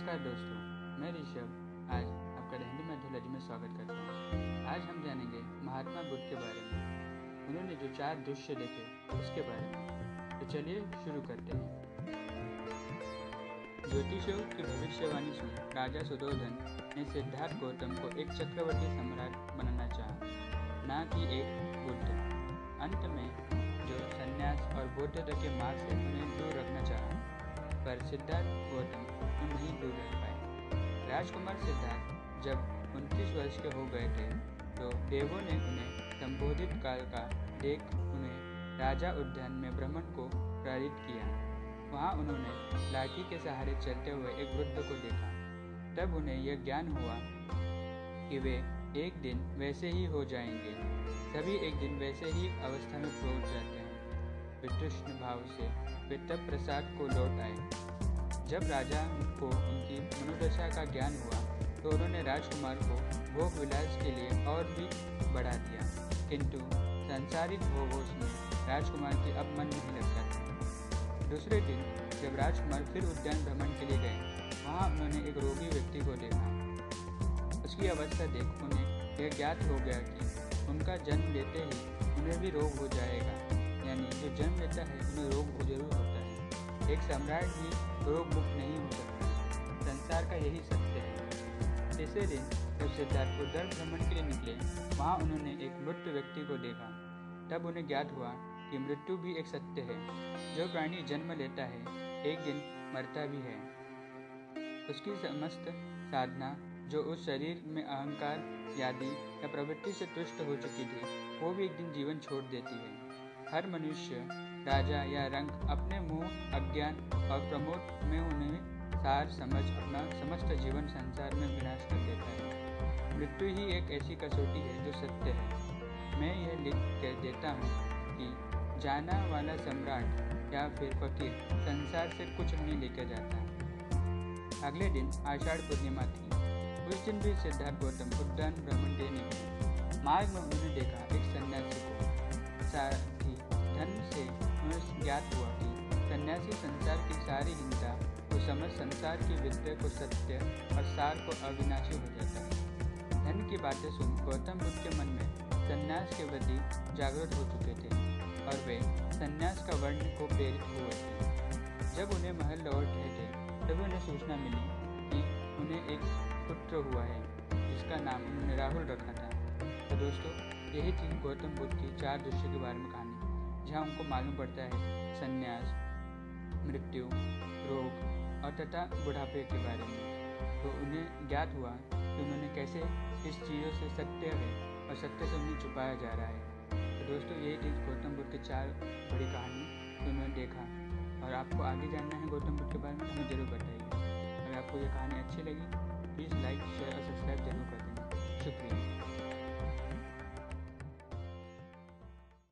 नमस्कार दोस्तों, मैं ऋषभ। आज आपका हिंदी मैथोलॉजी में स्वागत करता हूँ। आज हम जानेंगे महात्मा बुद्ध के बारे में। उन्होंने जो चार दृश्य देखे, उसके बारे में। तो चलिए शुरू करते हैं। ज्योतिषों की भविष्यवाणी सुन राजा सुदोधन ने सिद्धार्थ गौतम को एक चक्रवर्ती सम्राट बनाना चाहा, न कि एक बुद्ध। अंत में जो संन्यास और बौद्धता के मार्ग से उन्हें दूर रखना चाहा पर सिद्धार्थ गौतम नहीं दूर रह पाए। राजकुमार सिद्धार्थ जब उनतीस वर्ष के हो गए थे तो देवों ने उन्हें संबोधित काल का देख उन्हें राजा उद्यान में भ्रमण को प्रेरित किया। वहाँ उन्होंने लाठी के सहारे चलते हुए एक वृद्ध को देखा। तब उन्हें यह ज्ञान हुआ कि वे एक दिन वैसे ही हो जाएँगे। सभी एक दिन वैसे ही अवस्था में पहुँच जाते हैं वितृष्ण भाव से तब प्रसाद को लौट आए। जब राजा को उनकी मनोदशा का ज्ञान हुआ तो उन्होंने राजकुमार को भोग विलास के लिए और भी बढ़ा दिया। किंतु संसारिक भोगों में राजकुमार की अब मन नहीं लगता था। दूसरे दिन, जब राजकुमार फिर उद्यान भ्रमण के लिए गए, वहाँ उन्होंने एक रोगी व्यक्ति को देखा। उसकी अवस्था देख उन्हें यह ज्ञात हो गया कि उनका जन्म लेते ही उन्हें भी रोग हो जाएगा। यानी जो जन्म लेता है, उन्हें रोग ज़रूर होता है। एक सम्राट भी रोग मुक्त नहीं हो सकता। संसार का यही सत्य है। तीसरे दिन, जब सिद्धार्थ को दर्द भ्रमण के लिए निकले, वहाँ उन्होंने एक मृत व्यक्ति को देखा। तब उन्हें ज्ञात हुआ कि मृत्यु भी एक सत्य है। जो प्राणी जन्म लेता है, एक दिन मरता भी है। उसकी समस्त साधना, जो उस शरीर में अहंकार, यादि या प्रवृत्ति से तुष्ट हो चुकी थी, वो भी एक दिन जीवन छोड़ देती है। हर मनुष्य, राजा या रंग अपने मुँह, अज्ञान और प्रमोद में उन्हें सार, समझ, अपना समस्त जीवन संसार में विनाश कर देता है। मृत्यु ही एक ऐसी कसौटी है जो सत्य है। मैं यह लिख कर देता हूँ कि जाना वाला सम्राट या फिर फकीर संसार से कुछ नहीं लेकर जाता। अगले दिन आषाढ़ पूर्णिमा थी। उस दिन भी सिद्धार्थ गौतम उद्यान भ्रमण देने मार्ग में उन्होंने देखा एक सन्यासी को। धन से उन्हें ज्ञात हुआ कि सन्यासी संसार की सारी हिंसा को समझ संसार की विद्या को सत्य और सार को अविनाशी हो जाता है। धन की बातें सुन गौतम बुद्ध के मन में संन्यास के प्रति जागृत हो चुके थे और वे संन्यास का वर्ण को प्रेरित हुए थे। जब उन्हें महल लौट रहे थे, तभी उन्हें सूचना मिली कि उन्हें एक पुत्र हुआ है, जिसका नाम उन्होंने राहुल रखा था। तो दोस्तों, यही थी गौतम बुद्ध की चार दृश्य के बारे में कहानी। जहाँ उनको मालूम पड़ता है संन्यास, मृत्यु, रोग और तथा बुढ़ापे के बारे में। तो उन्हें ज्ञात हुआ कि उन्होंने कैसे इस चीज़ों से सत्य है और सत्य से उन्हें छुपाया जा रहा है। तो दोस्तों ये थी गौतम बुद्ध की चार बड़ी कहानी। जो उन्होंने देखा और आपको आगे जानना है गौतम बुद्ध के बारे में तो हमें ज़रूर बताइए। अगर आपको ये कहानी अच्छी लगी प्लीज़ लाइक शेयर और सब्सक्राइब ज़रूर कर देना। शुक्रिया।